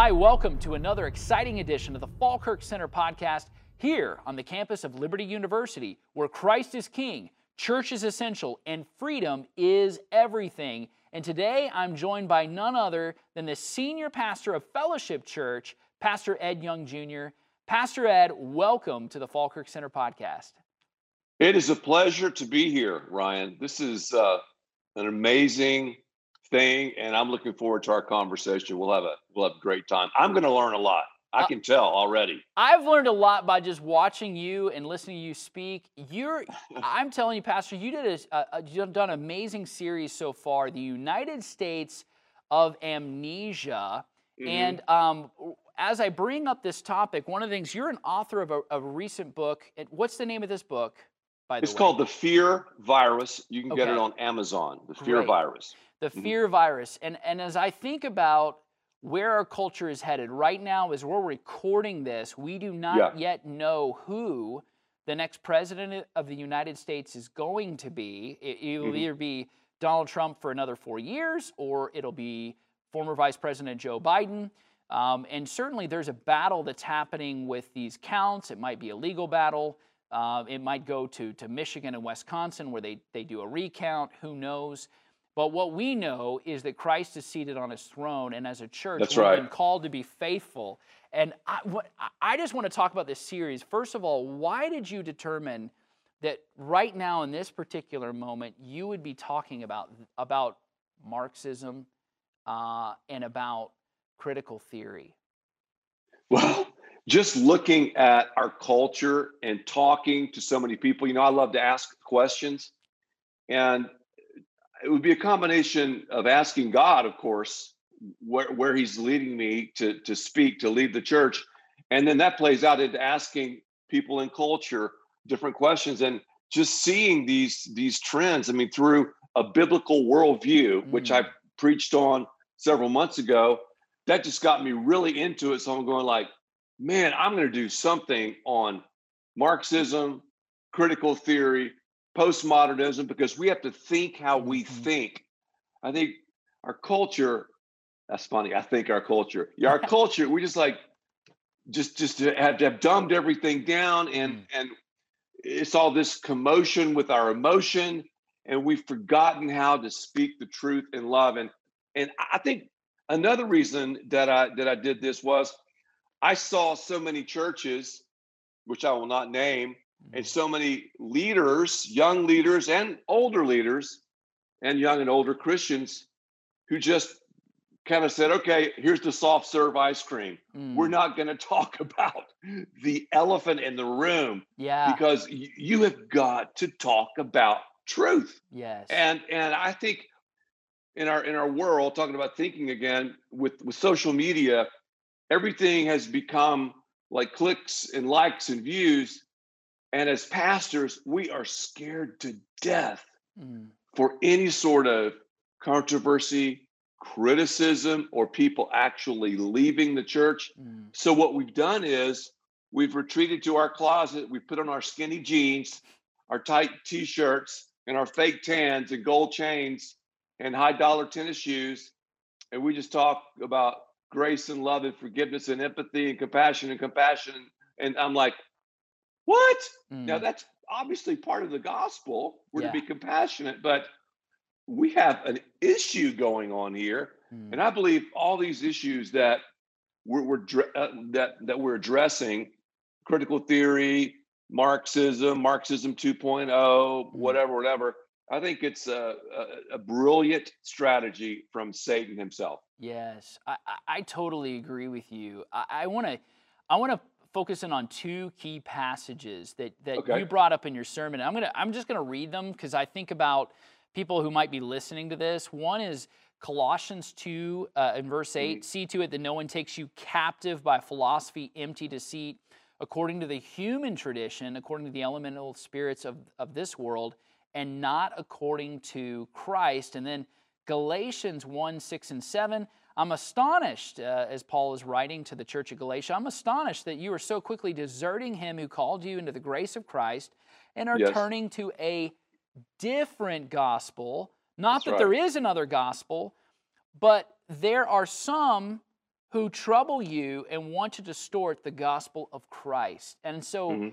Hi, welcome to another exciting edition of the Falkirk Center podcast here on the campus of Liberty University, where Christ is King, church is essential, and freedom is everything. And today I'm joined by none other than the senior pastor of Fellowship Church, Pastor Ed Young Jr. Pastor Ed, welcome to the Falkirk Center podcast. It is a pleasure to be here, Ryan. This is uh, an amazing thing, and I'm looking forward to our conversation. We'll have a we'll have a great time. I'm going to learn a lot. I uh, can tell already. I've learned a lot by just watching you and listening to you speak. You're, I'm telling you, Pastor, you did a, a, you've done an amazing series so far, the United States of Amnesia, mm-hmm. and um, as I bring up this topic, one of the things you're an author of a, a recent book. What's the name of this book? By the it's way? called the Fear Virus. You can okay. get it on Amazon. The Fear Great. Virus the mm-hmm. fear mm-hmm. virus. And, and as I think about where our culture is headed right now, as we're recording this, we do not yeah. yet know who the next president of the United States is going to be. It, will mm-hmm. either be Donald Trump for another four years, or it'll be former Vice President Joe Biden. Um, and certainly there's a battle that's happening with these counts. It might be a legal battle. Uh, it might go to, to Michigan and Wisconsin where they, they do a recount. Who knows? But what we know is that Christ is seated on his throne, and as a church, That's we've right. been called to be faithful. And I, what, I just want to talk about this series. First of all, why did you determine that right now, in this particular moment, you would be talking about, about Marxism uh, and about critical theory? Well, just looking at our culture and talking to so many people, you know, I love to ask questions. And it would be a combination of asking God, of course, where, where he's leading me to, to speak, to lead the church. And then that plays out into asking people in culture different questions and just seeing these, these trends. I mean, through a biblical worldview, mm. which I preached on several months ago, that just got me really into it. So I'm going like, man, I'm going to do something on Marxism, critical theory, postmodernism because we have to think how we mm-hmm. think. I think our culture, that's funny. I think our culture, yeah, our culture, we just like, just just have, to have dumbed everything down and mm. and it's all this commotion with our emotion and we've forgotten how to speak the truth in love and and i think another reason that i that i did this was i saw so many churches which i will not name and so many leaders, young leaders and older leaders, and young and older Christians who just kind of said, okay, here's the soft serve ice cream. Mm. We're not going to talk about the elephant in the room. Yeah. Because y- you have got to talk about truth. Yes. And and I think in our in our world, talking about thinking again with, with social media, everything has become like clicks and likes and views. And as pastors, we are scared to death mm. for any sort of controversy, criticism, or people actually leaving the church. Mm. So, what we've done is we've retreated to our closet, we put on our skinny jeans, our tight t shirts, and our fake tans and gold chains and high dollar tennis shoes. And we just talk about grace and love and forgiveness and empathy and compassion and compassion. And I'm like, what? Mm. Now that's obviously part of the gospel. We're yeah. to be compassionate, but we have an issue going on here, mm. and I believe all these issues that we're, we're uh, that that we're addressing, critical theory, Marxism, Marxism 2.0, mm. whatever, whatever. I think it's a, a, a, brilliant strategy from Satan himself. Yes, I, I totally agree with you. I want to I want to focusing on two key passages that, that okay. you brought up in your sermon. I'm gonna I'm just gonna read them because I think about people who might be listening to this. One is Colossians 2 uh, in verse 8 mm. See to it that no one takes you captive by philosophy, empty deceit, according to the human tradition, according to the elemental spirits of, of this world, and not according to Christ. And then Galatians 1 6 and 7 I'm astonished, uh, as Paul is writing to the church of Galatia, I'm astonished that you are so quickly deserting him who called you into the grace of Christ and are yes. turning to a different gospel. Not That's that right. there is another gospel, but there are some who trouble you and want to distort the gospel of Christ. And so, mm-hmm.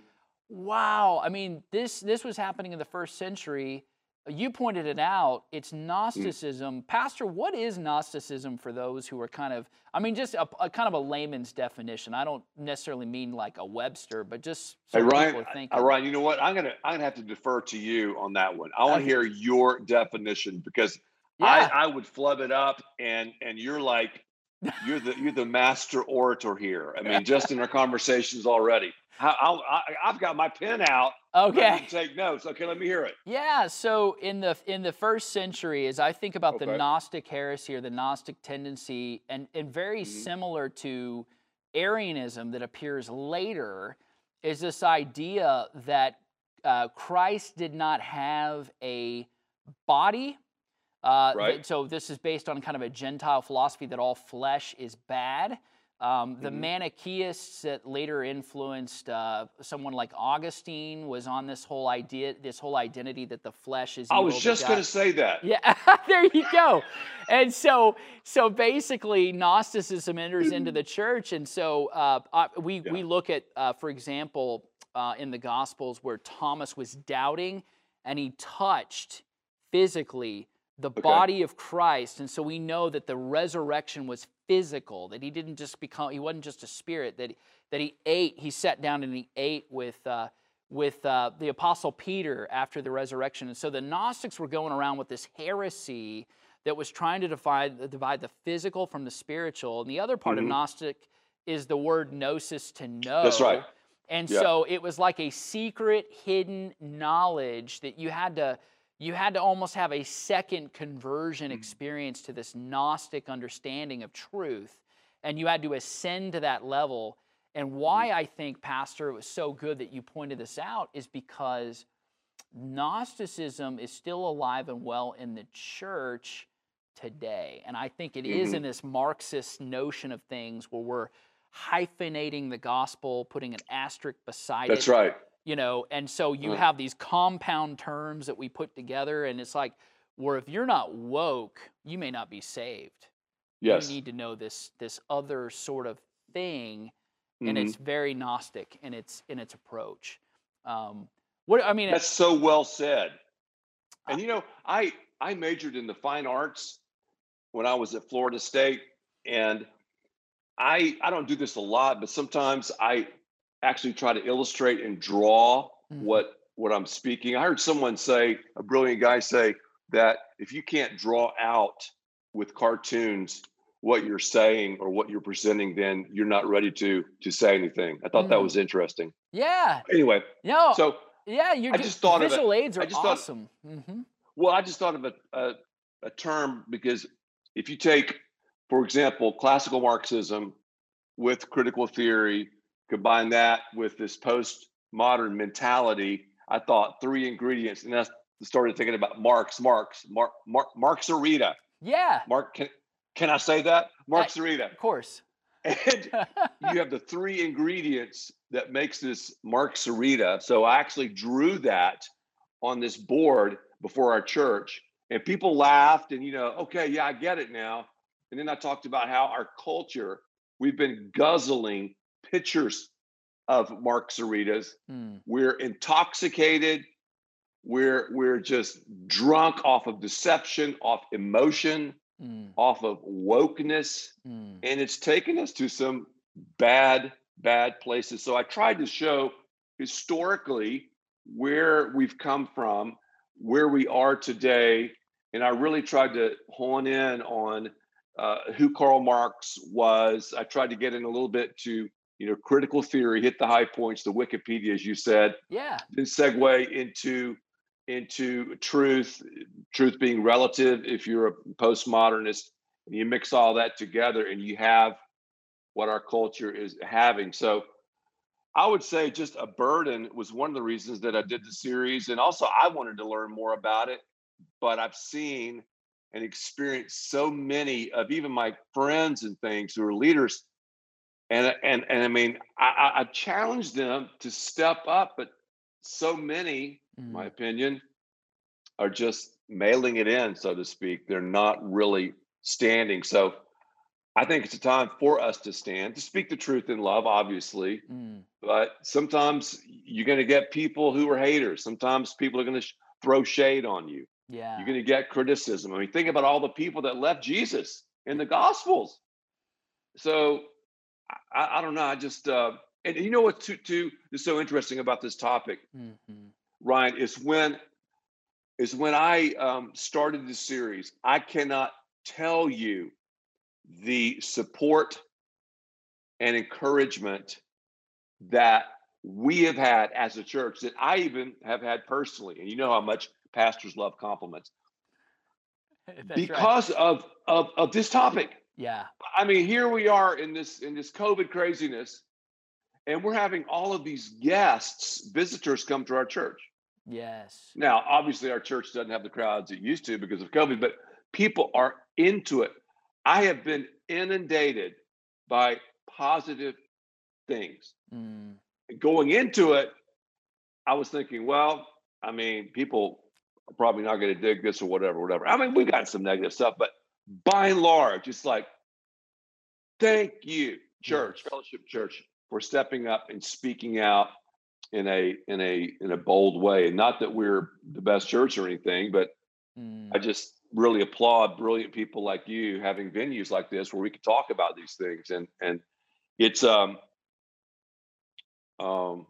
wow, I mean, this this was happening in the first century. You pointed it out. It's mm. Gnosticism. Mm. Pastor, what is Gnosticism for those who are kind of, I mean, just a, a, kind of a layman's definition. I don't necessarily mean like a Webster, but just so hey, Ryan, uh, Ryan, you know what? I'm gonna I'm gonna have to defer to you on that one. I want to hear your definition because yeah. I, I would flub it up and and you're like you're the you're the master orator here. I mean, just in our conversations already. I, have got my pen out. Okay. take notes. Okay, let me hear it. Yeah. So in the in the first century, as I think about okay. the Gnostic heresy or the Gnostic tendency, and and very mm-hmm. similar to Arianism that appears later, is this idea that uh, Christ did not have a body uh, right. so this is based on kind of a Gentile philosophy that all flesh is bad. Um, the mm-hmm. Manichaeists that later influenced uh, someone like Augustine was on this whole idea, this whole identity that the flesh is. I was just going to say that. Yeah, there you go. and so, so basically, Gnosticism enters into the church, and so uh, we yeah. we look at, uh, for example, uh, in the Gospels where Thomas was doubting and he touched physically the okay. body of Christ. And so we know that the resurrection was physical, that he didn't just become, he wasn't just a spirit, that, that he ate, he sat down and he ate with, uh, with uh, the apostle Peter after the resurrection. And so the Gnostics were going around with this heresy that was trying to divide, divide the physical from the spiritual. And the other part mm-hmm. of Gnostic is the word gnosis to know. That's right. And yeah. so it was like a secret, hidden knowledge that you had to you had to almost have a second conversion mm-hmm. experience to this Gnostic understanding of truth. And you had to ascend to that level. And why mm-hmm. I think, Pastor, it was so good that you pointed this out is because Gnosticism is still alive and well in the church today. And I think it mm-hmm. is in this Marxist notion of things where we're hyphenating the gospel, putting an asterisk beside That's it. That's right you know and so you uh-huh. have these compound terms that we put together and it's like where if you're not woke you may not be saved yes you need to know this this other sort of thing mm-hmm. and it's very gnostic in its in its approach um what i mean that's so well said and you know i i majored in the fine arts when i was at florida state and i i don't do this a lot but sometimes i actually try to illustrate and draw mm-hmm. what what I'm speaking. I heard someone say, a brilliant guy say that if you can't draw out with cartoons what you're saying or what you're presenting, then you're not ready to to say anything. I thought mm-hmm. that was interesting. Yeah. Anyway. No. So yeah, you I just thought visual of aids are I just awesome. Thought, mm-hmm. Well, I just thought of a, a a term because if you take, for example, classical Marxism with critical theory combine that with this postmodern mentality, I thought three ingredients, and I started thinking about Marx, Marx, Mark, Mark, Marxarita. Yeah. Mark, can, can I say that? Marxarita. Of course. And you have the three ingredients that makes this Marxarita. So I actually drew that on this board before our church, and people laughed, and you know, okay, yeah, I get it now. And then I talked about how our culture, we've been guzzling pictures of Marxaritas. Mm. We're intoxicated. We're we're just drunk off of deception, off emotion, mm. off of wokeness, mm. and it's taken us to some bad bad places. So I tried to show historically where we've come from, where we are today, and I really tried to hone in on uh, who Karl Marx was. I tried to get in a little bit to you know, critical theory, hit the high points, the Wikipedia, as you said. Yeah. Then segue into into truth, truth being relative. If you're a postmodernist, and you mix all that together, and you have what our culture is having. So, I would say just a burden was one of the reasons that I did the series, and also I wanted to learn more about it. But I've seen and experienced so many of even my friends and things who are leaders and and and I mean, I, I challenged them to step up, but so many, mm. my opinion, are just mailing it in, so to speak. They're not really standing. So I think it's a time for us to stand, to speak the truth in love, obviously. Mm. But sometimes you're going to get people who are haters. Sometimes people are going to sh- throw shade on you. Yeah. You're going to get criticism. I mean, think about all the people that left Jesus in the Gospels. So I, I don't know. I just, uh, and you know what, too, too, is so interesting about this topic, mm-hmm. Ryan, is when is when I um, started this series, I cannot tell you the support and encouragement that we have had as a church that I even have had personally. And you know how much pastors love compliments. because right. of, of of this topic. Yeah. I mean, here we are in this in this COVID craziness, and we're having all of these guests, visitors come to our church. Yes. Now, obviously, our church doesn't have the crowds it used to because of COVID, but people are into it. I have been inundated by positive things. Mm. Going into it, I was thinking, well, I mean, people are probably not going to dig this or whatever, whatever. I mean, we got some negative stuff, but by and large, it's like, thank you, church, yes. fellowship church, for stepping up and speaking out in a in a in a bold way. And not that we're the best church or anything, but mm. I just really applaud brilliant people like you having venues like this where we can talk about these things. And and it's um um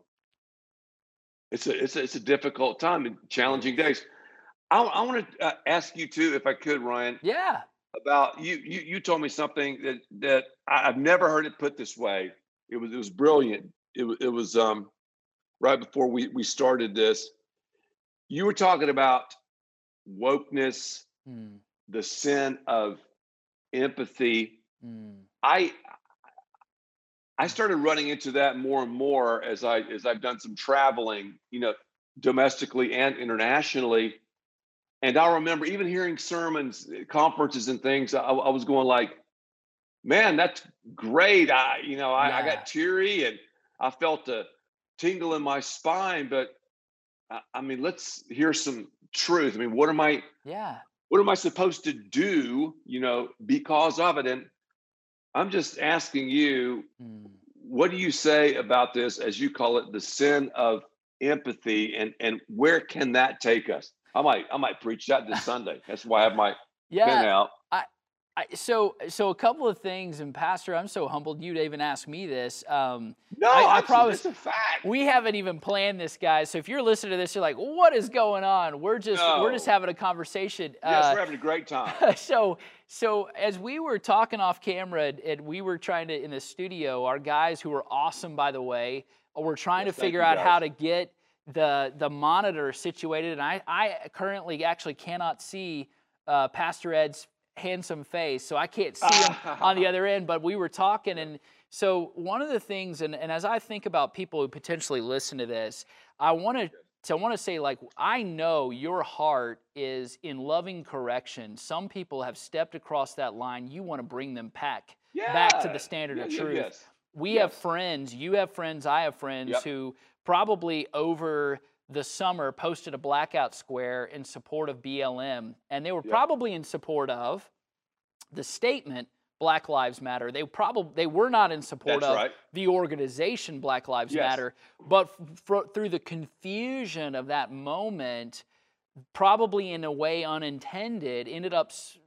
it's a it's a, it's a difficult time and challenging days. I, I want to uh, ask you too, if I could, Ryan. Yeah. About you, you, you told me something that that I've never heard it put this way. It was it was brilliant. It was it was um right before we, we started this, you were talking about wokeness, mm. the sin of empathy. Mm. I I started running into that more and more as I as I've done some traveling, you know, domestically and internationally. And I remember even hearing sermons, conferences, and things. I, I was going like, "Man, that's great!" I, you know, I, yeah. I got teary and I felt a tingle in my spine. But I mean, let's hear some truth. I mean, what am I? Yeah. What am I supposed to do? You know, because of it. And I'm just asking you, mm. what do you say about this, as you call it, the sin of empathy, and and where can that take us? I might I might preach that this Sunday. That's why I have my yeah, pen out. I, I, so, so a couple of things, and Pastor, I'm so humbled you to even ask me this. Um, no, I, I promise. It's a fact. We haven't even planned this, guys. So if you're listening to this, you're like, "What is going on?" We're just, no. we're just having a conversation. Yes, uh, we're having a great time. so, so as we were talking off camera, and we were trying to in the studio, our guys who are awesome, by the way, were trying yes, to figure out how to get the the monitor situated, and I, I currently actually cannot see uh, Pastor Ed's handsome face, so I can't see him on the other end. But we were talking, and so one of the things, and, and as I think about people who potentially listen to this, I want to. So I want to say, like, I know your heart is in loving correction. Some people have stepped across that line. You want to bring them back, yeah. back to the standard yeah, of truth. Yes. We yes. have friends, you have friends, I have friends yep. who probably over the summer posted a blackout square in support of BLM, and they were yep. probably in support of the statement Black Lives Matter. They probably they were not in support That's of right. the organization Black Lives yes. Matter, but f- through the confusion of that moment, probably in a way unintended, ended up s-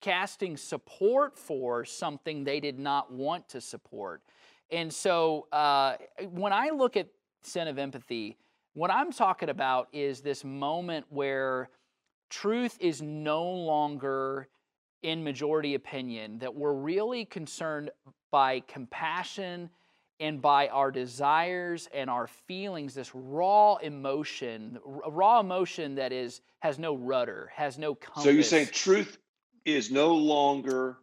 casting support for something they did not want to support. And so, uh, when I look at sin of empathy, what I'm talking about is this moment where truth is no longer in majority opinion, that we're really concerned by compassion and by our desires and our feelings, this raw emotion, raw emotion that is has no rudder, has no compass. So you're saying truth is no longer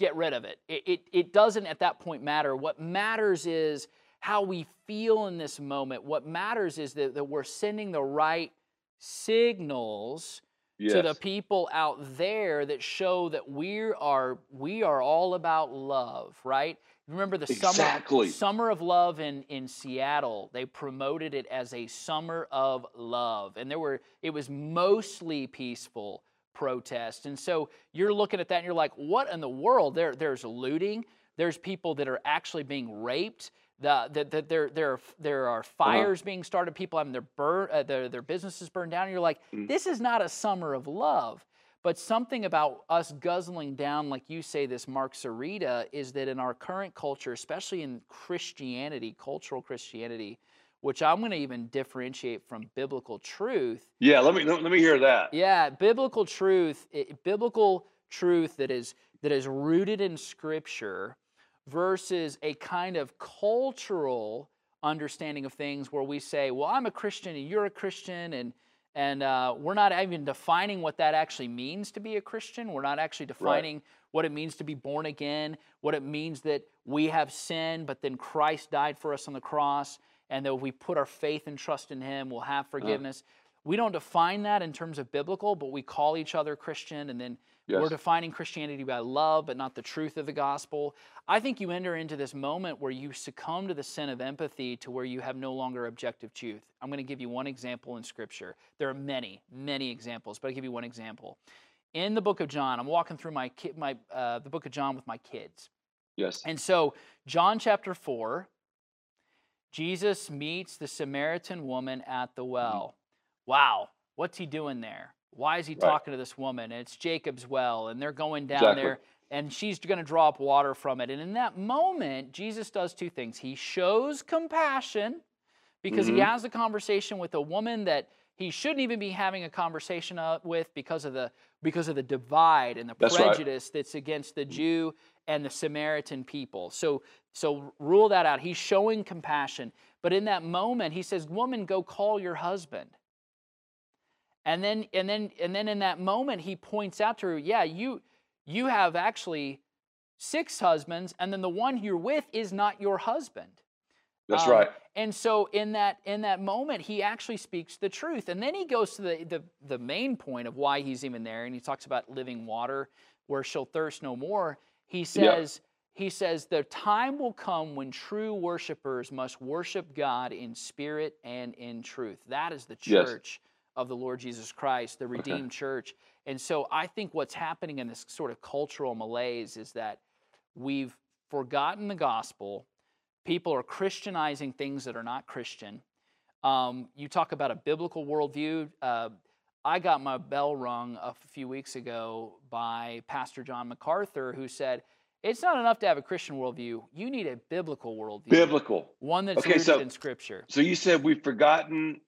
get rid of it. It, it. it doesn't at that point matter. What matters is how we feel in this moment. What matters is that, that we're sending the right signals yes. to the people out there that show that we are we are all about love, right? Remember the exactly. summer summer of love in in Seattle. They promoted it as a summer of love, and there were it was mostly peaceful, protest. And so you're looking at that and you're like, what in the world? There, there's looting. There's people that are actually being raped. The, the, the, there, there, there are uh-huh. fires uh-huh. being started. People having their, bur- uh, their, their businesses burned down. And you're like, mm. this is not a summer of love. But something about us guzzling down, like you say, this Marxarita, is that in our current culture, especially in Christianity, cultural Christianity, which I'm going to even differentiate from biblical truth. Yeah, let me let me hear that. Yeah, biblical truth, it, biblical truth that is that is rooted in Scripture, versus a kind of cultural understanding of things where we say, "Well, I'm a Christian and you're a Christian," and and uh, we're not even defining what that actually means to be a Christian. We're not actually defining right. what it means to be born again, what it means that we have sin, but then Christ died for us on the cross and that if we put our faith and trust in Him, we'll have forgiveness. Uh. We don't define that in terms of biblical, but we call each other Christian, and then yes. we're defining Christianity by love, but not the truth of the gospel. I think you enter into this moment where you succumb to the sin of empathy to where you have no longer objective truth. I'm going to give you one example in Scripture. There are many, many examples, but I'll give you one example. In the book of John, I'm walking through my, my uh, the book of John with my kids. Yes. And so, John chapter 4, Jesus meets the Samaritan woman at the mm-hmm. well. Wow, what's he doing there? Why is he right. talking to this woman? And it's Jacob's well, and they're going down exactly. there, and she's going to draw up water from it. And in that moment, Jesus does two things. He shows compassion because mm-hmm. he has a conversation with a woman that he shouldn't even be having a conversation with because of the because of the divide and the that's prejudice right. that's against the Jew and the Samaritan people. So so rule that out. He's showing compassion, but in that moment he says, "Woman, go call your husband." And then and then and then in that moment he points out to her, "Yeah, you you have actually six husbands and then the one you're with is not your husband." That's um, right. And so in that in that moment, he actually speaks the truth. And then he goes to the, the, the main point of why he's even there, and he talks about living water where she'll thirst no more. He says, he says, the time will come when true worshipers must worship God in spirit and in truth. That is the church yes. Of the Lord Jesus Christ, the redeemed okay. church. And so I think what's happening in this sort of cultural malaise is that we've forgotten the gospel People are Christianizing things that are not Christian. Um, you talk about a biblical worldview. Uh, I got my bell rung a few weeks ago by Pastor John MacArthur, who said, it's not enough to have a Christian worldview. You need a biblical worldview. Biblical. One that's okay, rooted so, in Scripture. So you said we've forgotten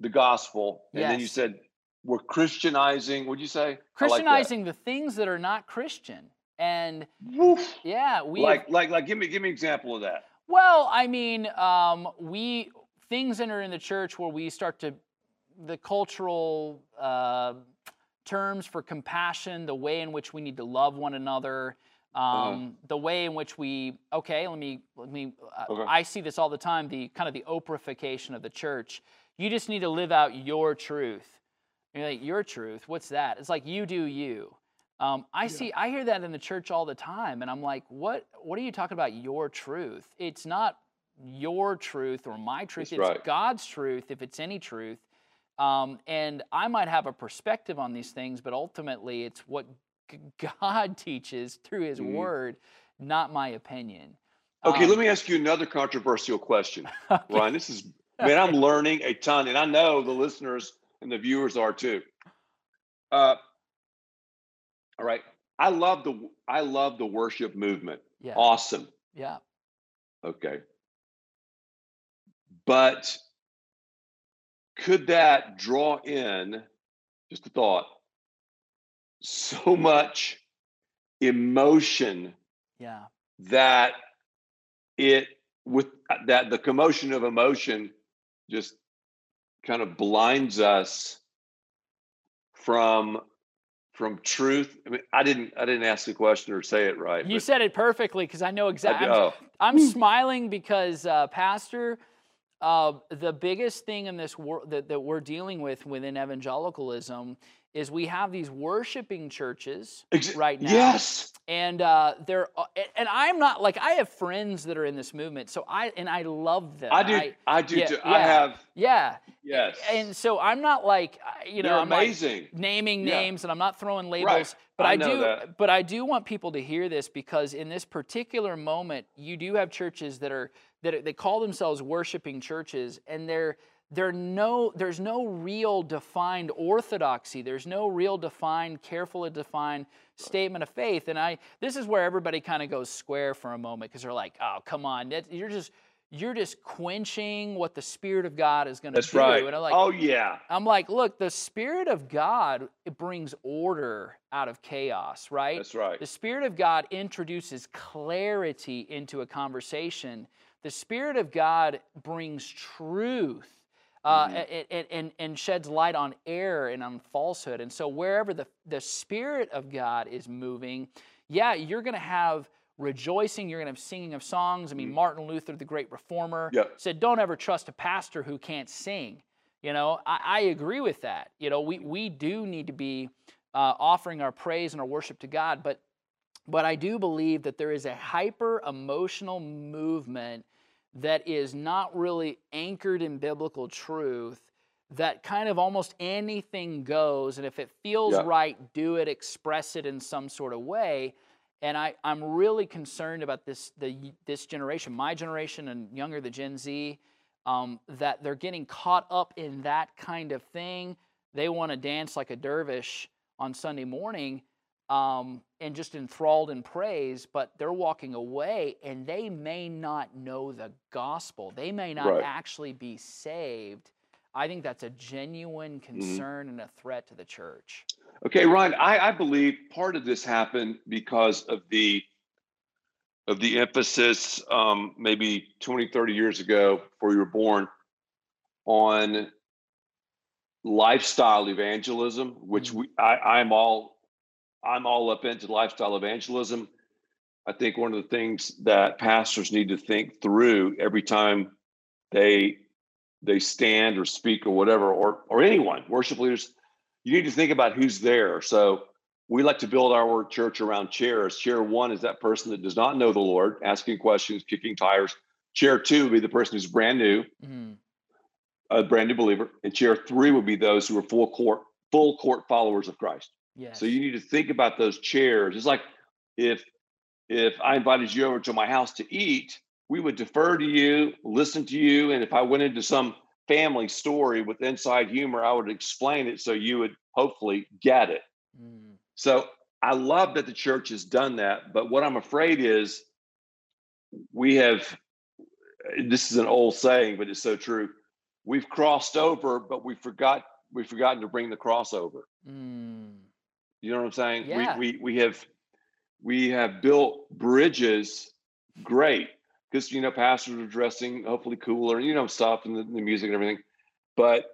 the gospel, and yes. then you said we're Christianizing. What'd you say? Christianizing like the things that are not Christian. And Woof. yeah, we like like like give me give me an example of that. Well, I mean, um, we things enter in the church where we start to the cultural uh, terms for compassion, the way in which we need to love one another, um, uh-huh. the way in which we okay. Let me let me. Uh, okay. I see this all the time. The kind of the Oprahification of the church. You just need to live out your truth. You're like your truth. What's that? It's like you do you. Um, I yeah. see, I hear that in the church all the time, and I'm like, what? What are you talking about? Your truth? It's not your truth or my truth. That's it's right. God's truth, if it's any truth. Um, and I might have a perspective on these things, but ultimately, it's what God teaches through His mm-hmm. Word, not my opinion. Okay, um, let me ask you another controversial question, okay. Ryan. This is man, I'm learning a ton, and I know the listeners and the viewers are too. Uh, all right. I love the I love the worship movement. Yeah. Awesome. Yeah. Okay. But could that draw in just a thought so much emotion yeah that it with that the commotion of emotion just kind of blinds us from from truth. I mean, I didn't I didn't ask the question or say it right. You said it perfectly because I know exactly. I'm, I'm, smiling because uh, Pastor, Uh, the biggest thing in this world that, that we're dealing with within evangelicalism is we have these worshiping churches Ex- right now. Yes. And uh, they're uh, and I'm not like I have friends that are in this movement, so I and I love them. I do. I, I do yeah, too. Yeah, I have. Yeah. Yes. And so I'm not like you know they're I'm amazing. Like naming yeah. names and I'm not throwing labels, right. but I, I do. That. But I do want people to hear this because in this particular moment, you do have churches that are that they call themselves worshiping churches, and they're there no, there's no real defined orthodoxy. There's no real defined, carefully defined statement of faith. And I, this is where everybody kind of goes square for a moment because they're like, "Oh, come on, you're just, you're just quenching what the Spirit of God is going to do." That's right. And I'm like, oh yeah. I'm like, look, the Spirit of God it brings order out of chaos, right? That's right. The Spirit of God introduces clarity into a conversation. The Spirit of God brings truth uh, mm-hmm. and, and, and sheds light on error and on falsehood. And so, wherever the, the Spirit of God is moving, yeah, you're going to have rejoicing, you're going to have singing of songs. I mean, mm-hmm. Martin Luther, the great reformer, yep. said, Don't ever trust a pastor who can't sing. You know, I, I agree with that. You know, we, we do need to be uh, offering our praise and our worship to God, but but I do believe that there is a hyper emotional movement that is not really anchored in biblical truth that kind of almost anything goes and if it feels yeah. right do it express it in some sort of way and I, i'm really concerned about this the, this generation my generation and younger the gen z um, that they're getting caught up in that kind of thing they want to dance like a dervish on sunday morning um, and just enthralled in praise, but they're walking away and they may not know the gospel. They may not right. actually be saved. I think that's a genuine mm-hmm. concern mm-hmm. and a threat to the church. Okay, Ryan, I, I believe part of this happened because of the of the emphasis um, maybe 20, 30 years ago before you were born on lifestyle evangelism, which mm-hmm. we I, I'm all I'm all up into lifestyle evangelism. I think one of the things that pastors need to think through every time they they stand or speak or whatever, or or anyone, worship leaders, you need to think about who's there. So we like to build our church around chairs. Chair one is that person that does not know the Lord, asking questions, kicking tires. Chair two would be the person who's brand new, mm-hmm. a brand new believer, and chair three would be those who are full court, full court followers of Christ. So you need to think about those chairs. It's like if if I invited you over to my house to eat, we would defer to you, listen to you, and if I went into some family story with inside humor, I would explain it so you would hopefully get it. Mm. So I love that the church has done that, but what I'm afraid is we have this is an old saying, but it's so true. We've crossed over, but we forgot we've forgotten to bring the crossover. Mm. You know what I'm saying? Yeah. We, we, we have we have built bridges great because you know pastors are dressing hopefully cooler you know stuff and the, the music and everything but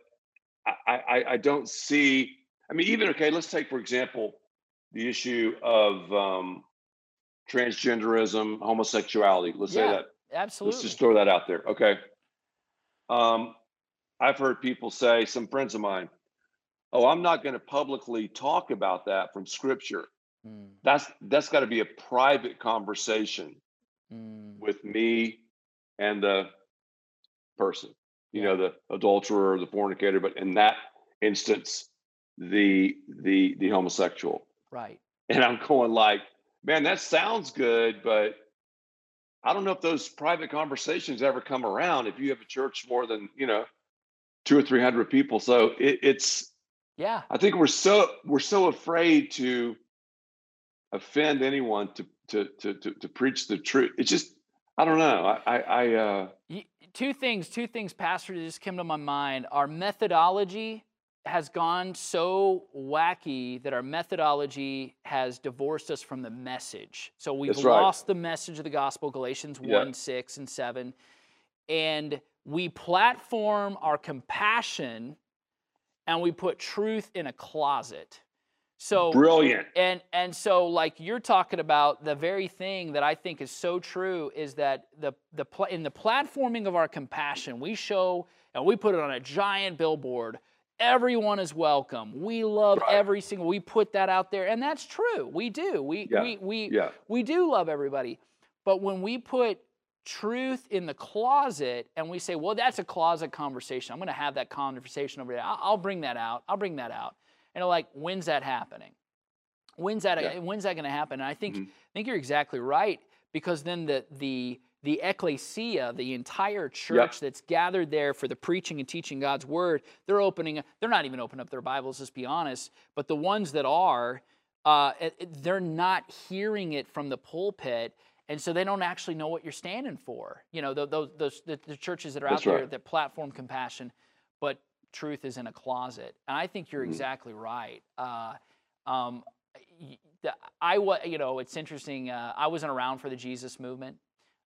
I, I i don't see i mean even okay let's take for example the issue of um transgenderism homosexuality let's yeah, say that absolutely let's just throw that out there okay um i've heard people say some friends of mine oh, I'm not going to publicly talk about that from scripture. Mm. That's that's got to be a private conversation mm. with me and the person, you know, the adulterer, the fornicator, but in that instance, the the the homosexual. Right. And I'm going like, man, that sounds good, but I don't know if those private conversations ever come around if you have a church more than, you know, two or three hundred people. So it, it's yeah. I think we're so we're so afraid to offend anyone to to to to, to preach the truth. It's just I don't know. I I, uh two things, two things, Pastor, just came to my mind. Our methodology has gone so wacky that our methodology has divorced us from the message. So we've That's lost the message of the gospel, Galatians 1, yeah. 6, and 7. And we platform our compassion and we put truth in a closet. So brilliant. And and so like you're talking about the very thing that I think is so true is that the the in the platforming of our compassion, we show and we put it on a giant billboard. Everyone is welcome. We love right. every single. We put that out there, and that's true. We do. We yeah. we we yeah. we do love everybody. But when we put truth in the closet and we say, well, that's a closet conversation. I'm going to have that conversation over there. I'll, bring that out. I'll bring that out. And like, when's that happening? When's that? Yeah. When's that going to happen? And I think mm-hmm. I think you're exactly right because then the the the ecclesia, the entire church that's gathered there for the preaching and teaching God's word, they're opening. They're not even opening up their Bibles. Let's be honest. But the ones that are, uh, they're not hearing it from the pulpit and so they don't actually know what you're standing for. You know, those, those the, the churches that are That's out right. there that platform compassion, but truth is in a closet. And I think you're mm-hmm. exactly right. Uh, um, I was, you know, it's interesting. Uh, I wasn't around for the Jesus movement.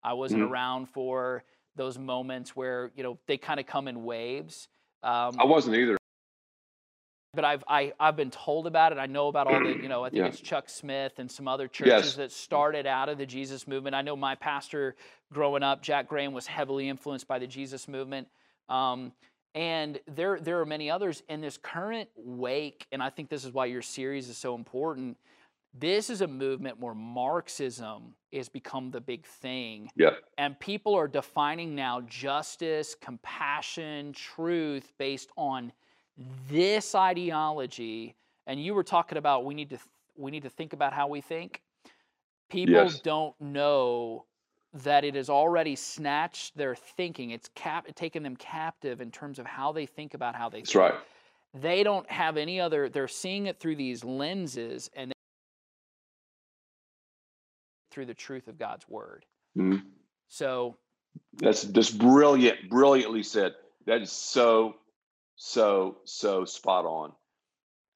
I wasn't mm-hmm. around for those moments where you know they kind of come in waves. Um, I wasn't either but I've I, have i have been told about it. I know about all the you know I think yeah. it's Chuck Smith and some other churches yes. that started out of the Jesus movement. I know my pastor growing up, Jack Graham, was heavily influenced by the Jesus movement. Um, and there there are many others in this current wake, and I think this is why your series is so important. This is a movement where Marxism has become the big thing. Yeah. And people are defining now justice, compassion, truth based on this ideology, and you were talking about we need to we need to think about how we think. People yes. don't know that it has already snatched their thinking. It's cap- taken them captive in terms of how they think about how they That's think. right. They don't have any other, they're seeing it through these lenses and through the truth of God's word. Mm-hmm. So that's just brilliant, brilliantly said. That is so so so spot on.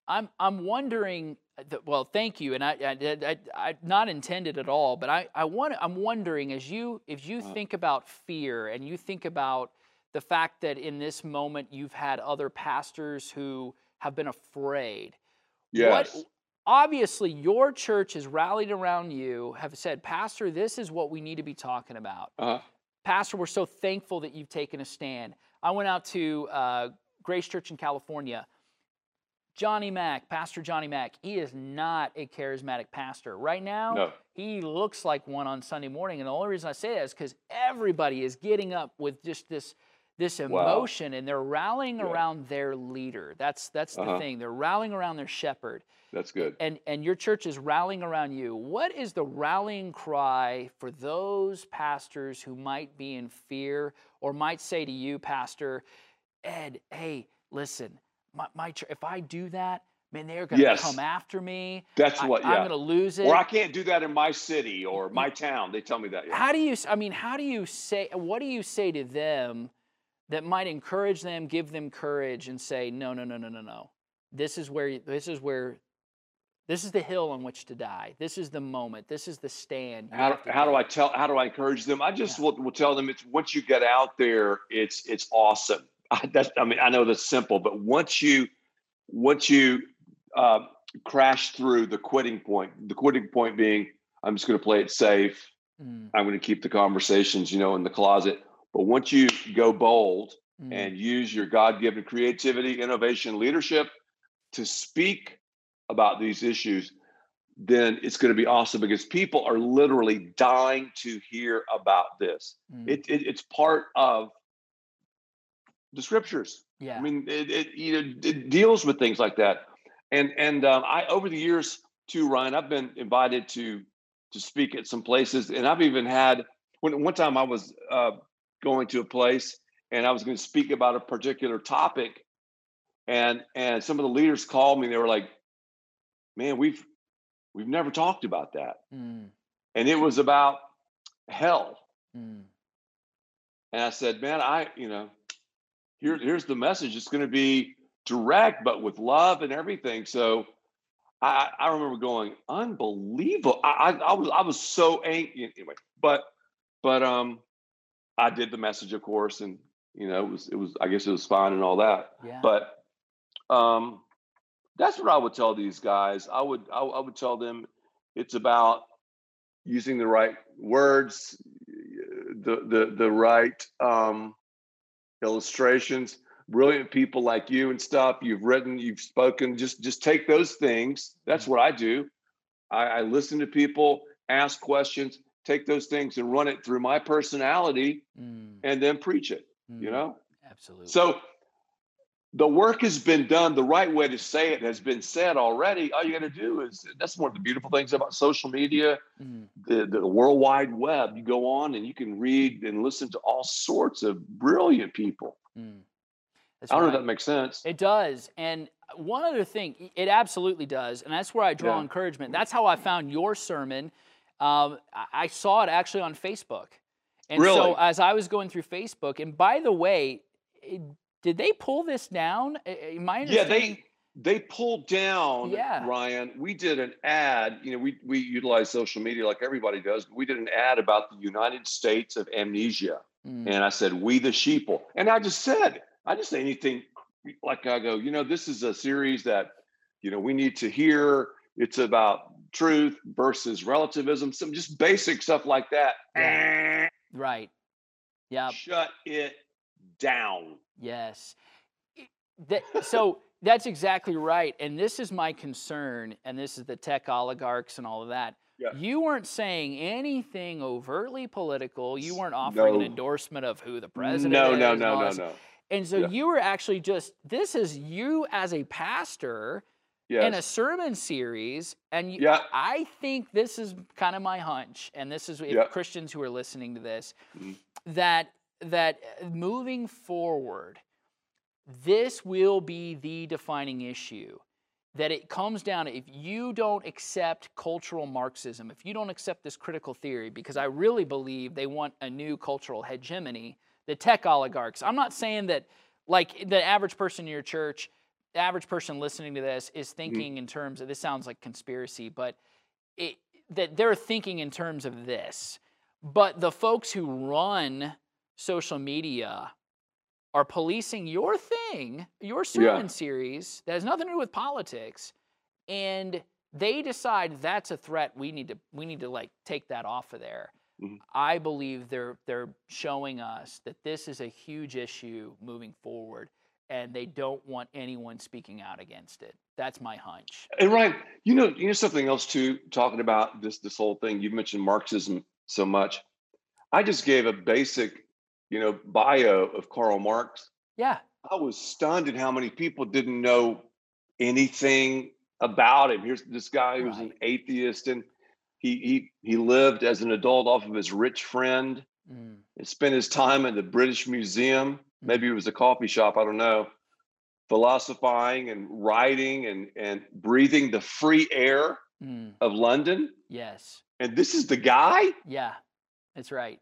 I'm I'm wondering. Uh, well, thank you, and I, I, I, I not intended at all, but I, I want I'm wondering as you if you uh-huh. think about fear and you think about the fact that in this moment you've had other pastors who have been afraid. Yes. What, obviously, your church has rallied around you, have said, Pastor, this is what we need to be talking about. Uh-huh. Pastor, we're so thankful that you've taken a stand. I went out to uh, Grace Church in California. Johnny Mack, Pastor Johnny Mack, he is not a charismatic pastor. Right now, no. he looks like one on Sunday morning. And the only reason I say that is because everybody is getting up with just this, this emotion wow. and they're rallying yeah. around their leader. That's, that's uh-huh. the thing. They're rallying around their shepherd. That's good. And, and your church is rallying around you. What is the rallying cry for those pastors who might be in fear or might say to you, Pastor, Ed, hey, listen, my, my if I do that, man, they're going to yes. come after me. That's what. I, am going to lose it. Or I can't do that in my city or my town. They tell me that. Yeah. How do you? I mean, how do you say? What do you say to them that might encourage them, give them courage, and say, no, no, no, no, no, no. This is where. This is where. This is the hill on which to die. This is the moment. This is the stand. How, how do I tell? How do I encourage them? I just yeah. will, will tell them it's once you get out there, it's it's awesome I, that's, I mean, I know that's simple, but once you, once you uh, crash through the quitting point, the quitting point being, I'm just going to play it safe. Mm. I'm going to keep the conversations, you know, in the closet. But once you go bold mm. and use your God given creativity, innovation, leadership to speak about these issues, then it's going to be awesome because people are literally dying to hear about this. Mm. It, it, it's part of the scriptures. Yeah. I mean, it, it you know it deals with things like that, and and um, I over the years too, Ryan, I've been invited to to speak at some places, and I've even had when one time I was uh, going to a place and I was going to speak about a particular topic, and and some of the leaders called me. They were like, "Man, we've we've never talked about that," mm. and it was about hell. Mm. And I said, "Man, I you know." Here, here's the message. It's going to be direct, but with love and everything. So I, I remember going, unbelievable. I, I, I was I was so angry anyway, but but um I did the message, of course, and you know, it was it was I guess it was fine and all that. Yeah. But um That's what I would tell these guys. I would I, I would tell them it's about using the right words, the the the right um, illustrations. Brilliant people like you and stuff. You've written, you've spoken. Just just take those things. That's mm. what I do. I, I listen to people, ask questions, take those things and run it through my personality, mm. and then preach it. Mm. You know, absolutely. So the work has been done. The right way to say it has been said already. All you got to do is that's one of the beautiful things about social media, mm. the, the World Wide Web. You go on and you can read and listen to all sorts of brilliant people. Mm. I don't right. know if that makes sense. It does. And one other thing, it absolutely does. And that's where I draw yeah. encouragement. That's how I found your sermon. Um, I saw it actually on Facebook. And really? so as I was going through Facebook, and by the way, it, did they pull this down? My yeah, they they pulled down. Yeah. Ryan, we did an ad. You know, we we utilize social media like everybody does. we did an ad about the United States of amnesia, mm. and I said, "We the sheeple," and I just said, I just say anything like I go. You know, this is a series that you know we need to hear. It's about truth versus relativism, some just basic stuff like that. Right. Yeah. Shut it down. Yes. That, so that's exactly right. And this is my concern, and this is the tech oligarchs and all of that. Yeah. You weren't saying anything overtly political. You weren't offering no. an endorsement of who the president no, is. No, no, no, no, no. And so yeah. you were actually just, this is you as a pastor yes. in a sermon series. And you, yeah. I think this is kind of my hunch, and this is if. Christians who are listening to this, mm-hmm. that that uh, moving forward, this will be the defining issue. That it comes down to if you don't accept cultural Marxism, if you don't accept this critical theory, because I really believe they want a new cultural hegemony, the tech oligarchs. I'm not saying that, like, the average person in your church, the average person listening to this is mm-hmm. thinking mm-hmm. in terms of this sounds like conspiracy, but it, that they're thinking in terms of this. But the folks who run social media are policing your thing, your sermon yeah. series that has nothing to do with politics, and they decide that's a threat. We need to we need to like take that off of there. Mm-hmm. I believe they're they're showing us that this is a huge issue moving forward, and they don't want anyone speaking out against it. That's my hunch. And Ryan, you know, you know something else too. Talking about this this whole thing, you mentioned Marxism so much. I just gave a basic you know, bio of Karl Marx. Yeah. I was stunned at how many people didn't know anything about him. Here's this guy who's right. an atheist and he he he lived as an adult off of his rich friend mm. and spent his time in the British Museum. Mm. Maybe it was a coffee shop, I don't know. Philosophizing and writing and and breathing the free air mm. of London. Yes. And this is the guy? Yeah. That's right.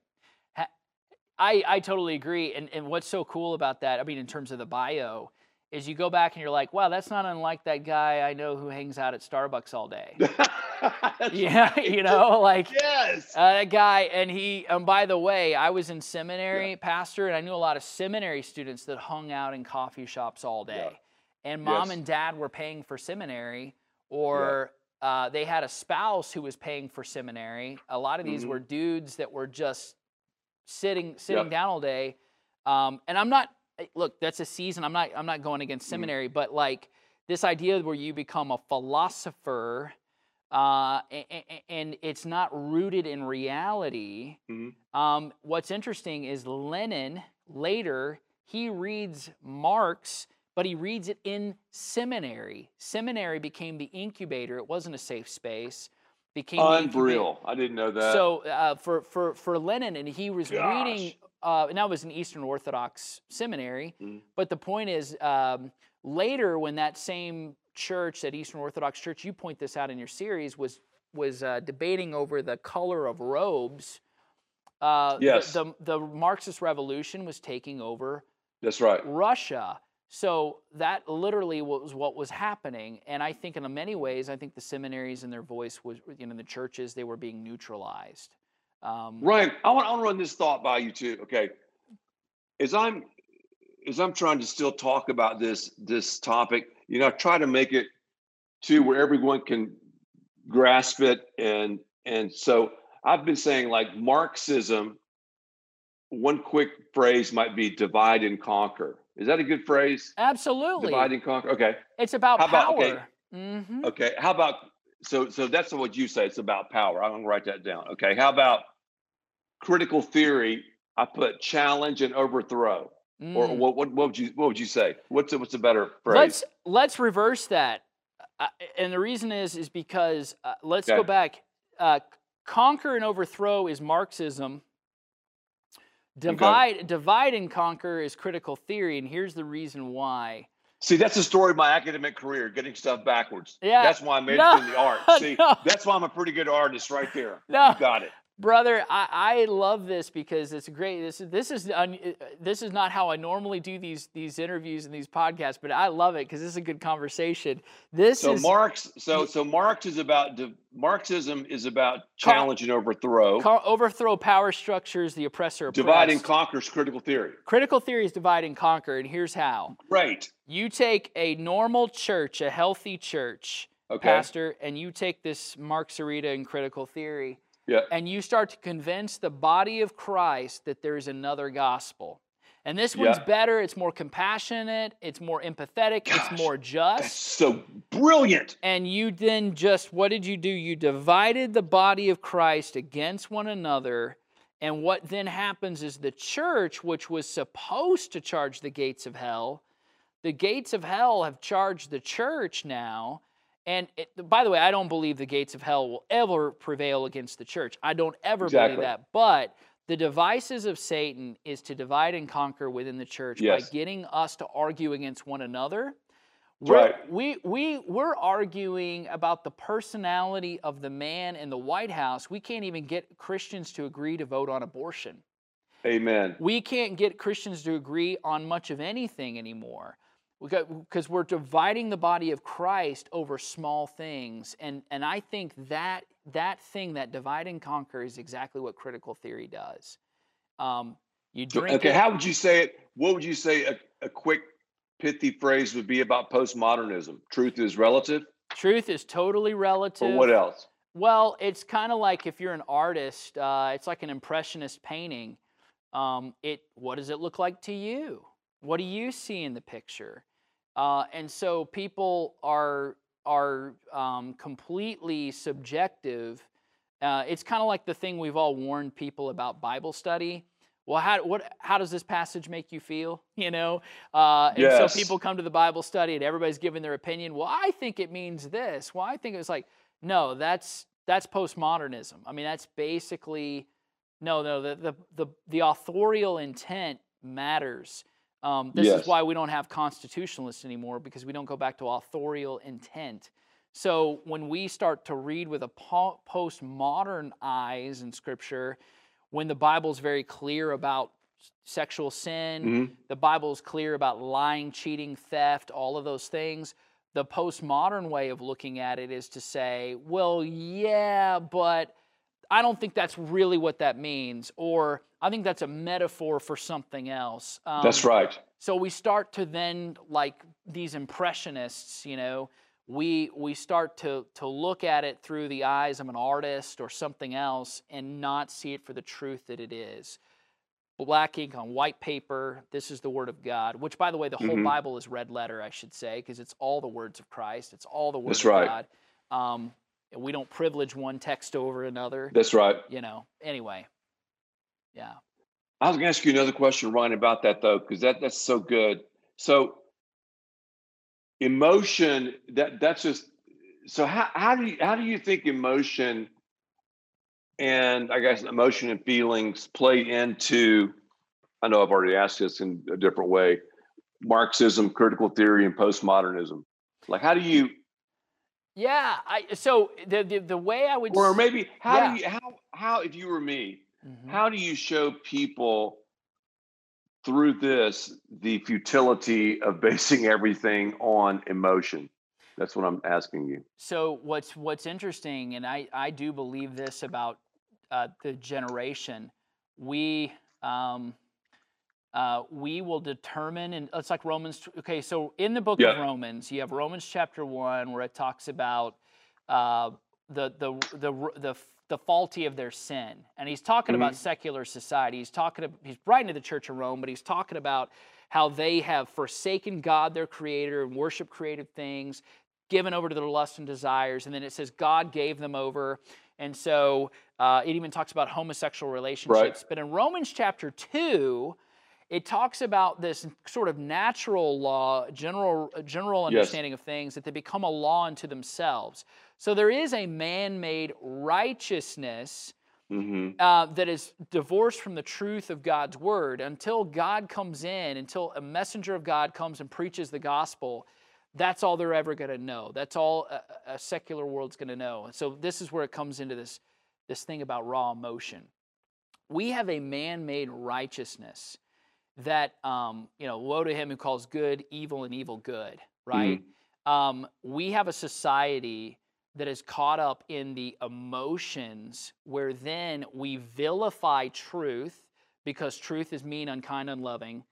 I, I totally agree. And, and what's so cool about that, I mean, in terms of the bio, is you go back and you're like, wow, that's not unlike that guy I know who hangs out at Starbucks all day. yeah, right. you know, like yes, uh, that guy. And he, and by the way, I was in seminary, yeah. pastor, and I knew a lot of seminary students that hung out in coffee shops all day. Yeah. And mom yes. and dad were paying for seminary, or yeah. uh, they had a spouse who was paying for seminary. A lot of these mm-hmm. were dudes that were just sitting sitting yep. down all day. Um, and I'm not eh, look, that's a season. I'm not I'm not going against mm-hmm. seminary, mm. but like this idea where you become a philosopher uh, and, and, it's not rooted in reality. Mm-hmm. Um, what's interesting is Lenin later he reads Marx, but he reads it in seminary. Seminary became the incubator. It wasn't a safe space became unreal. I didn't know that. So uh, for for for Lenin, and he was Gosh. reading. Uh, and that was an Eastern Orthodox seminary. Mm. But the point is, um, later when that same church, that Eastern Orthodox church, you point this out in your series, was was uh, debating over the color of robes. Uh, yes. The, the, the Marxist revolution was taking over. That's right. Russia. So that literally was what was happening. And I think in many ways, I think the seminaries and their voice was, you know, the churches, they were being neutralized. Um, Ryan, I want, to run this thought by you too. Okay. As I'm, as I'm trying to still talk about this, this topic, you know, I try to make it to where everyone can grasp it and and so I've been saying like Marxism one quick phrase might be divide and conquer. Is that a good phrase? Absolutely. Divide and conquer. Okay. It's about How power. about- okay. Mhm. Okay. How about so so that's what you say. It's about power. I'm gonna write that down. Okay. How about critical theory? I put challenge and overthrow. Or Mm. what, what what would you what would you say? What's a, what's a better phrase? Let's let's reverse that, uh, and the reason is is because uh, let's go back. Uh, conquer and overthrow is Marxism. Divide divide and conquer is critical theory, and here's the reason why. See, that's the story of my academic career, getting stuff backwards. Yeah. That's why I made No. it in the art. See, No. that's why I'm a pretty good artist right there. No. You got it. Brother, I, I love this because it's great. This is this is un, this is not how I normally do these these interviews and these podcasts, but I love it because this is a good conversation. This So is Marx, so so Marx is about Marxism is about challenge and overthrow. overthrow power structures, the oppressor Divide and oppressed. conquers critical theory. Critical theory is divide and conquer, and here's how. Right. You take a normal church, a healthy church, Okay. pastor, and you take this Marxarita and critical theory, Yeah. and you start to convince the body of Christ that there's another gospel. And this one's Yeah. better, it's more compassionate, it's more empathetic, Gosh, it's more That's just. so brilliant. And you then just, what did you do? You divided the body of Christ against one another. And what then happens is the church, which was supposed to charge the gates of hell, the gates of hell have charged the church now. And it, by the way, I don't believe the gates of hell will ever prevail against the church. I don't ever Exactly. believe that. But the devices of Satan is to divide and conquer within the church Yes. by getting us to argue against one another. We're, Right. We, we, we're arguing about the personality of the man in the White House. We can't even get Christians to agree to vote on abortion. Amen. We can't get Christians to agree on much of anything anymore because we're dividing the body of Christ over small things. And, and I think that that thing, that divide and conquer, is exactly what critical theory does. Um, you drink okay, it- how would you say it? What would you say a, a quick pithy phrase would be about postmodernism? Truth is relative. truth is totally relative. Or what else? Well, it's kind of like if you're an artist, uh, it's like an impressionist painting. Um, it what does it look like to you? What do you see in the picture? Uh, and so people are are um, completely subjective. Uh, it's kind of like the thing we've all warned people about Bible study. Well, how what how does this passage make you feel? You know, uh, and Yes. so people come to the Bible study and everybody's giving their opinion. Well, I think it means this. Well, I think it's like no, that's that's postmodernism. I mean, that's basically no, no. The the the, the authorial intent matters. Um, this Yes. is why we don't have constitutionalists anymore because we don't go back to authorial intent. So when we start to read with a po- postmodern eyes in Scripture, when the Bible's very clear about sexual sin, Mhm. the Bible is clear about lying, cheating, theft, all of those things. The postmodern way of looking at it is to say, well, yeah, but I don't think that's really what that means, or I think that's a metaphor for something else. Um, That's right. So we start to then, like these impressionists, you know, we we start to to look at it through the eyes of an artist or something else, and not see it for the truth that it is black ink on white paper. This is the word of God, which, by the way, the whole Mhm. Bible is red letter, I should say, because it's all the words of Christ. It's all the words That's of right. God. Um, and we don't privilege one text over another. That's right. You know. Anyway, yeah. I was going to ask you another question, Ryan, about that though, because that that's so good. So emotion that that's just so how how do you how do you think emotion and I guess emotion and feelings play into I know I've already asked this in a different way Marxism, critical theory, and postmodernism. Like how do you Yeah. I so the the, the way I would or maybe how Yeah. do you how how if you were me, Mhm. how do you show people through this the futility of basing everything on emotion that's what i'm asking you So what's what's interesting, and I I do believe this about uh, the generation. We um, uh, we will determine, and it's like Romans. Okay, so in the book yeah. of Romans, you have Romans chapter one, where it talks about uh, the, the the the the faulty of their sin, and he's talking mm-hmm. about secular society. He's talking. He's writing to the Church of Rome, but he's talking about how they have forsaken God, their Creator, and worship created things, given over to their lusts and desires, and then it says God gave them over. And so uh, it even talks about homosexual relationships. Right. But in Romans chapter 2, it talks about this sort of natural law, general, general understanding yes. of things, that they become a law unto themselves. So there is a man made righteousness mm-hmm. uh, that is divorced from the truth of God's word until God comes in, until a messenger of God comes and preaches the gospel. That's all they're ever going to know. That's all a, a secular world's going to know. And So this is where it comes into this, this thing about raw emotion. We have a man made righteousness that um, you know, woe to him who calls good evil and evil good, right? Mm-hmm. Um, we have a society that is caught up in the emotions where then we vilify truth because truth is mean, unkind, unloving.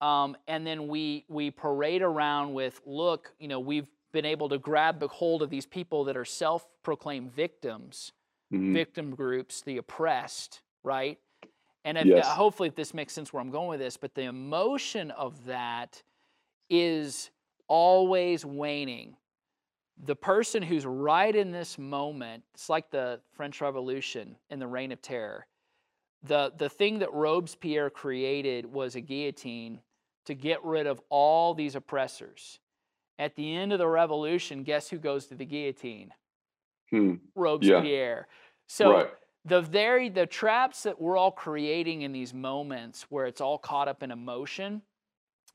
Um, and then we we parade around with, look, you know, we've been able to grab the hold of these people that are self-proclaimed victims, mm-hmm. victim groups, the oppressed, right? And if, yes. hopefully, if this makes sense where I'm going with this, but the emotion of that is always waning. The person who's right in this moment, it's like the French Revolution and the Reign of Terror. The, the thing that Robespierre created was a guillotine to get rid of all these oppressors. At the end of the revolution, guess who goes to the guillotine? Hmm. Robespierre. Yeah. So right the very the traps that we're all creating in these moments where it's all caught up in emotion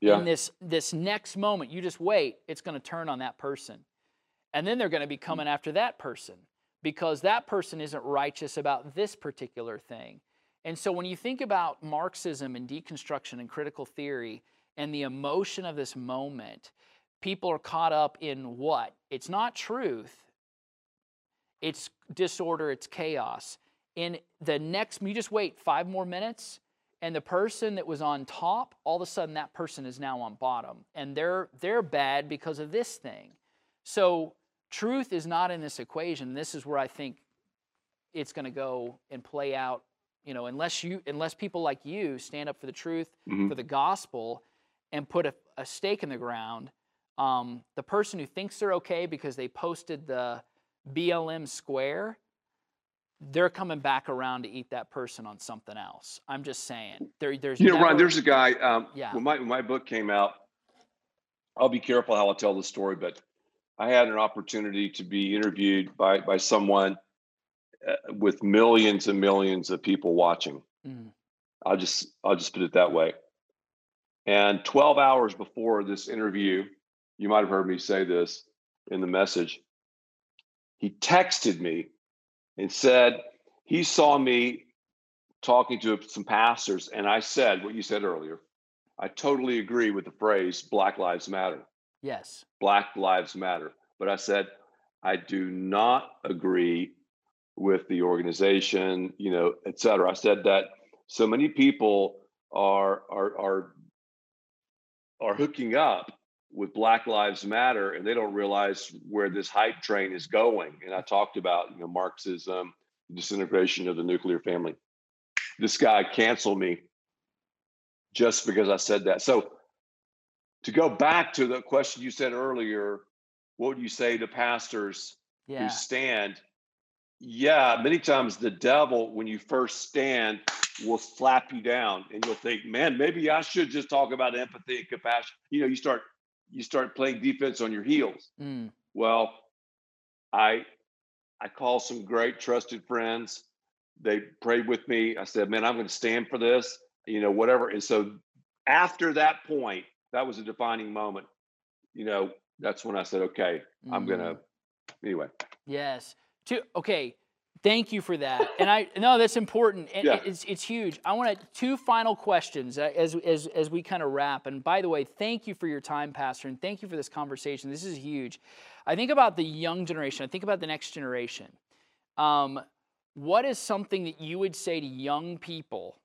yeah. in this this next moment you just wait it's going to turn on that person and then they're going to be coming after that person because that person isn't righteous about this particular thing. And so when you think about marxism and deconstruction and critical theory and the emotion of this moment people are caught up in what? It's not truth. It's disorder it's chaos. In the next, you just wait five more minutes, and the person that was on top, all of a sudden that person is now on bottom, and they're they're bad because of this thing. So truth is not in this equation. This is where I think it's going to go and play out. You know, unless you unless people like you stand up for the truth, mm-hmm. for the gospel, and put a, a stake in the ground. Um, the person who thinks they're okay because they posted the BLM square they're coming back around to eat that person on something else. I'm just saying. There, there's you know, never, Ron. There's a guy. Um, yeah. When my when my book came out, I'll be careful how I tell the story, but I had an opportunity to be interviewed by by someone uh, with millions and millions of people watching. Mm. I'll just I'll just put it that way. And 12 hours before this interview, you might have heard me say this in the message. He texted me and said he saw me talking to some pastors, and I said what you said earlier. I totally agree with the phrase Black Lives Matter. Yes. Black Lives Matter. But I said, I do not agree with the organization, you know, et cetera. I said that so many people are are are are hooking up with Black Lives Matter, and they don't realize where this hype train is going. And I talked about you know Marxism, disintegration of the nuclear family. This guy canceled me just because I said that. So to go back to the question you said earlier, what would you say to pastors yeah. who stand? Yeah, many times the devil, when you first stand, will slap you down and you'll think, man, maybe I should just talk about empathy and compassion. You know, you start you start playing defense on your heels. Mm. Well, I I called some great trusted friends. They prayed with me. I said, "Man, I'm going to stand for this." You know, whatever. And so after that point, that was a defining moment. You know, that's when I said, "Okay, mm. I'm going to." Anyway. Yes. To, okay. Thank you for that. And I no, that's important. And yeah. it's it's huge. I want to two final questions uh, as as as we kind of wrap. And by the way, thank you for your time, Pastor, and thank you for this conversation. This is huge. I think about the young generation. I think about the next generation. Um, what is something that you would say to young people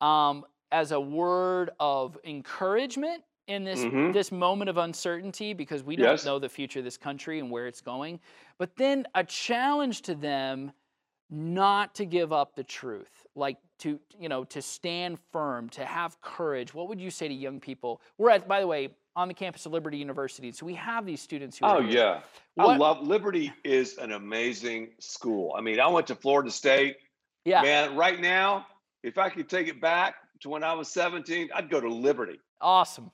um, as a word of encouragement in this mm-hmm. this moment of uncertainty because we don't yes. know the future of this country and where it's going. But then a challenge to them not to give up the truth like to you know to stand firm to have courage. What would you say to young people? We're at by the way on the campus of liberty university so we have these students who oh yeah. What, i love liberty is an amazing school. I mean i went to florida state. Yeah. Man right now if i could take it back to when i was 17 i'd go to liberty. Awesome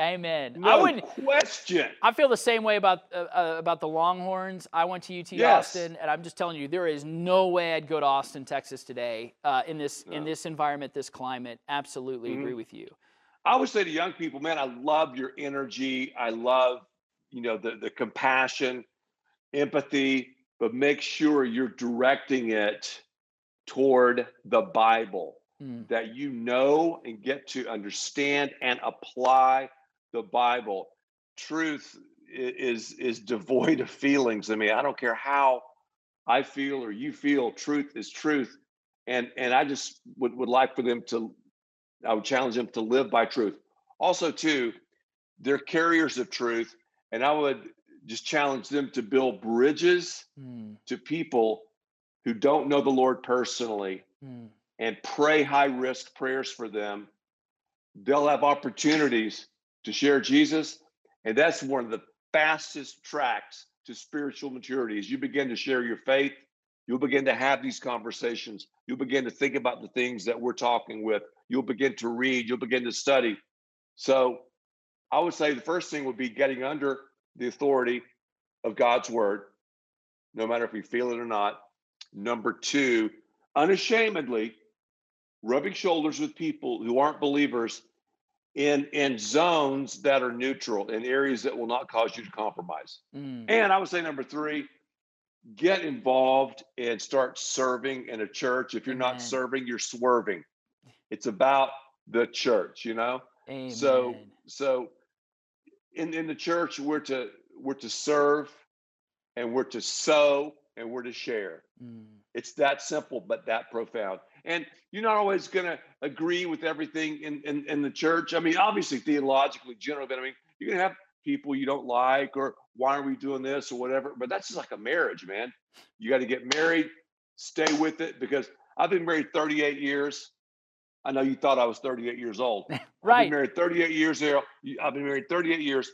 Amen. No I would question. I feel the same way about uh, uh, about the Longhorns. I went to UT yes. Austin, and I'm just telling you, there is no way I'd go to Austin, Texas today uh, in this no. in this environment, this climate. Absolutely mm-hmm. agree with you. I would say to young people, man, I love your energy. I love you know the the compassion, empathy, but make sure you're directing it toward the Bible. Mm. That you know and get to understand and apply the Bible. Truth is is devoid of feelings. I mean, I don't care how I feel or you feel. Truth is truth, and and I just would would like for them to. I would challenge them to live by truth. Also, too, they're carriers of truth, and I would just challenge them to build bridges mm. to people who don't know the Lord personally mm. and pray high risk prayers for them. They'll have opportunities to share Jesus. And that's one of the fastest tracks to spiritual maturity. As you begin to share your faith, you'll begin to have these conversations. You'll begin to think about the things that we're talking with. You'll begin to read. You'll begin to study. So I would say the first thing would be getting under the authority of God's word, no matter if we feel it or not. Number two, unashamedly rubbing shoulders with people who aren't believers in in zones that are neutral in areas that will not cause you to compromise mm. and i would say number three get involved and start serving in a church if you're Amen. not serving you're swerving it's about the church you know Amen. so so in in the church we're to we're to serve and we're to sow and we're to share mm. it's that simple but that profound and you're not always going to agree with everything in, in, in the church. I mean, obviously, theologically, generally, but I mean, you're going to have people you don't like, or why are we doing this, or whatever. But that's just like a marriage, man. You got to get married, stay with it, because I've been married 38 years. I know you thought I was 38 years old. right. I've been married 38 years there. I've been married 38 years,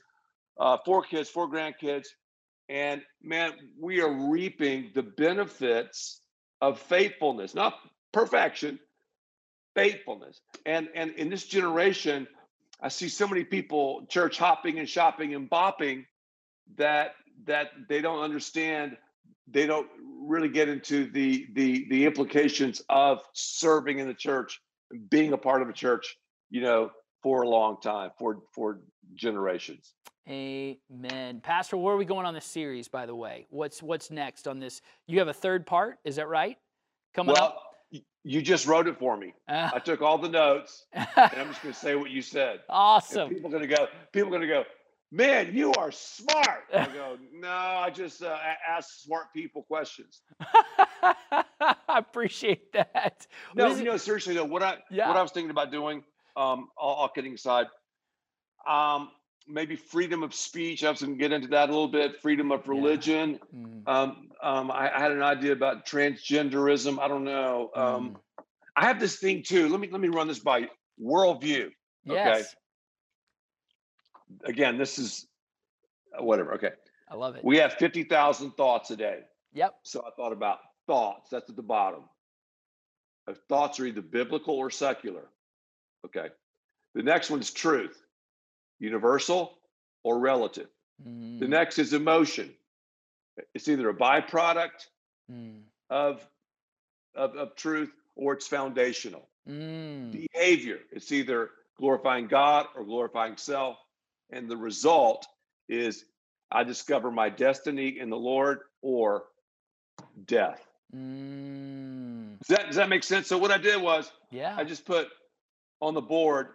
uh, four kids, four grandkids. And man, we are reaping the benefits of faithfulness, not perfection, faithfulness. And and in this generation, I see so many people church hopping and shopping and bopping that that they don't understand they don't really get into the the the implications of serving in the church being a part of a church you know for a long time for for generations. Amen. Pastor where are we going on this series by the way? What's what's next on this? You have a third part is that right? Coming well, up you just wrote it for me. Uh, I took all the notes, and I'm just going to say what you said. Awesome. And people are going to go. People going to go. Man, you are smart. I go. No, I just uh, ask smart people questions. I appreciate that. No, you know, seriously though, what I yeah. what I was thinking about doing, um, all, all kidding aside, um, maybe freedom of speech. I was going to get into that a little bit. Freedom of religion. Yeah. Mm. Um, um, I, I, had an idea about transgenderism. I don't know. Um, mm. I have this thing too. Let me let me run this by worldview. Yes. Okay. Again, this is uh, whatever. Okay. I love it. We have fifty thousand thoughts a day. Yep. So I thought about thoughts. That's at the bottom. If thoughts are either biblical or secular. Okay. The next one is truth universal or relative. Mm. The next is emotion. It's either a byproduct mm. of, of, of, truth or it's foundational. Mm. Behavior, it's either glorifying God or glorifying self. And the result is I discover my destiny in the Lord or death. Mm. Does that, does that make sense? So what I did was yeah. I just put on the board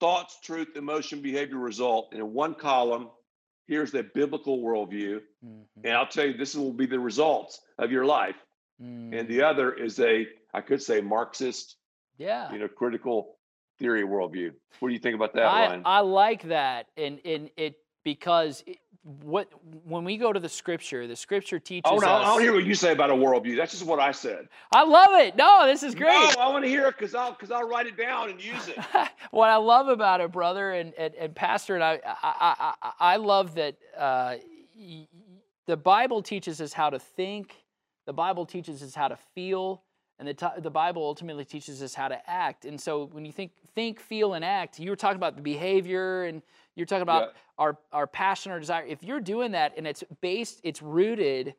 thoughts, truth, emotion, behavior, result. And in one column, here's the biblical worldview. Mm-hmm. And I'll tell you, this will be the results of your life. Mm-hmm. And the mm. other is a, I could say, Marxist, yeah, you know, critical theory worldview. What do you think about that, I, Ryan? I like that, and and it because it, what when we go to the scripture, the scripture teaches. Oh no, us, I don't hear what you say about a worldview. That's just what I said. I love it. No, this is great. No, I want to hear it because I'll because I'll write it down and use it. what I love about it, brother and and, and pastor, and I I I, I love that uh, the Bible teaches us how to think. The Bible teaches us how to feel. And the, t- the Bible ultimately teaches us how to act. And so when you think, think, feel, and act, you were talking about the behavior and you're talking about yeah. our, our passion or desire. If you're doing that and it's based, it's rooted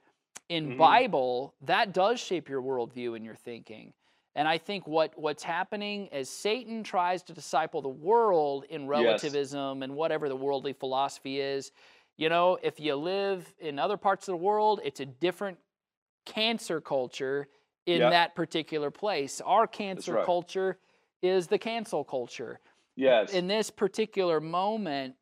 in mm-hmm. Bible, that does shape your worldview and your thinking. And I think what, what's happening as Satan tries to disciple the world in relativism yes. and whatever the worldly philosophy is, you know, if you live in other parts of the world, it's a different cancer culture in yep. that particular place. Our cancer right. culture is the cancel culture. Yes. In this particular moment,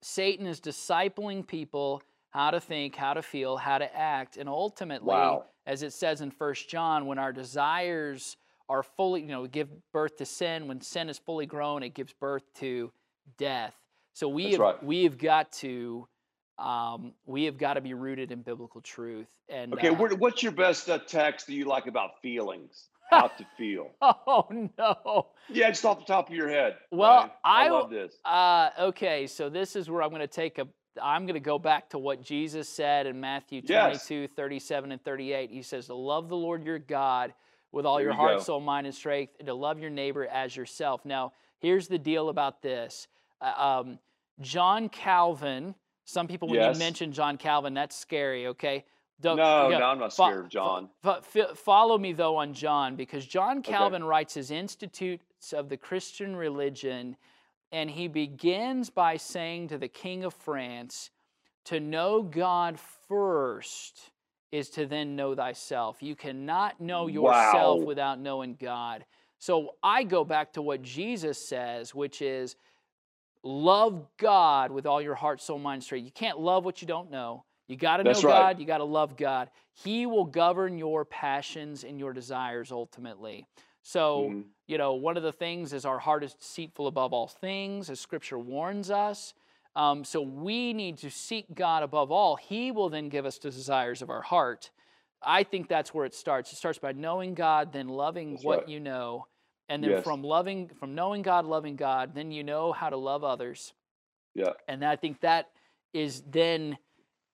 Satan is discipling people how to think, how to feel, how to act, and ultimately, wow. as it says in First John, when our desires are fully, you know, give birth to sin. When sin is fully grown, it gives birth to death. So we That's have right. we have got to um, we have got to be rooted in biblical truth. And okay, uh, what's your best uh, text that you like about feelings? How to feel? oh no! Yeah, just off the top of your head. Well, I, I love this. Uh, okay, so this is where I'm going to take a. I'm going to go back to what Jesus said in Matthew 22, yes. 37, and 38. He says, "To love the Lord your God with all there your heart, go. soul, mind, and strength, and to love your neighbor as yourself." Now, here's the deal about this. Uh, um, John Calvin some people, when yes. you mention John Calvin, that's scary. Okay. Don't, no, no, I'm not scared of John. follow me though on John because John Calvin okay. writes his Institutes of the Christian Religion, and he begins by saying to the King of France, "To know God first is to then know thyself. You cannot know yourself wow. without knowing God." So I go back to what Jesus says, which is love God with all your heart, soul, mind, strength. You can't love what you don't know. You got to know right. God. You got to love God. He will govern your passions and your desires ultimately. So, mm-hmm. you know, one of the things is our heart is deceitful above all things, as Scripture warns us. Um, so we need to seek God above all. He will then give us the desires of our heart. I think that's where it starts. It starts by knowing God, then loving that's what right. you know, and then yes. from loving from knowing god loving god then you know how to love others. Yeah. And i think that is then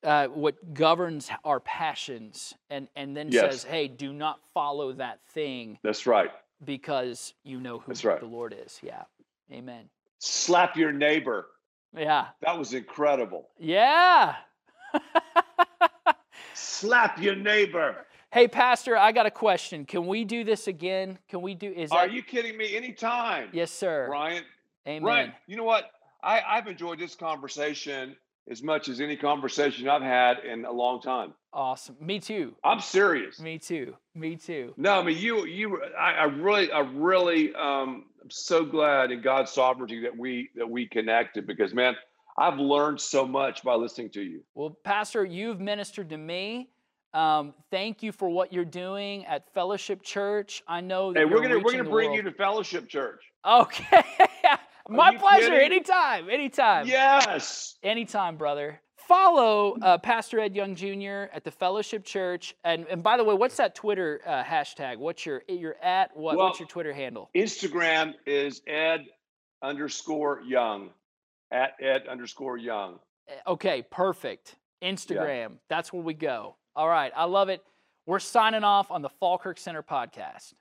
uh, what governs our passions and and then yes. says hey do not follow that thing that's right. because you know who that's right. the lord is. Yeah. Amen. Slap your neighbor. Yeah. That was incredible. Yeah. Slap your neighbor Hey, Pastor, I got a question. Can we do this again? Can we do? Is Are that... you kidding me? Anytime. Yes, sir. Ryan. Amen. Ryan, you know what? I, I've enjoyed this conversation as much as any conversation I've had in a long time. Awesome. Me too. I'm serious. Me too. Me too. No, I mean you. You. I, I really. I really. Um, I'm so glad in God's sovereignty that we that we connected because man, I've learned so much by listening to you. Well, Pastor, you've ministered to me um, thank you for what you're doing at Fellowship Church. I know that hey, we're gonna we're gonna bring you to Fellowship Church. Okay, my pleasure. Kidding? Anytime, anytime. Yes, anytime, brother. Follow uh, Pastor Ed Young Jr. at the Fellowship Church, and and by the way, what's that Twitter uh, hashtag? What's your your at what? Well, what's your Twitter handle? Instagram is Ed underscore Young at Ed underscore Young. Eh, okay, perfect. Instagram. Yeah. That's where we go. All right. I love it. We're signing off on the Falkirk Center podcast.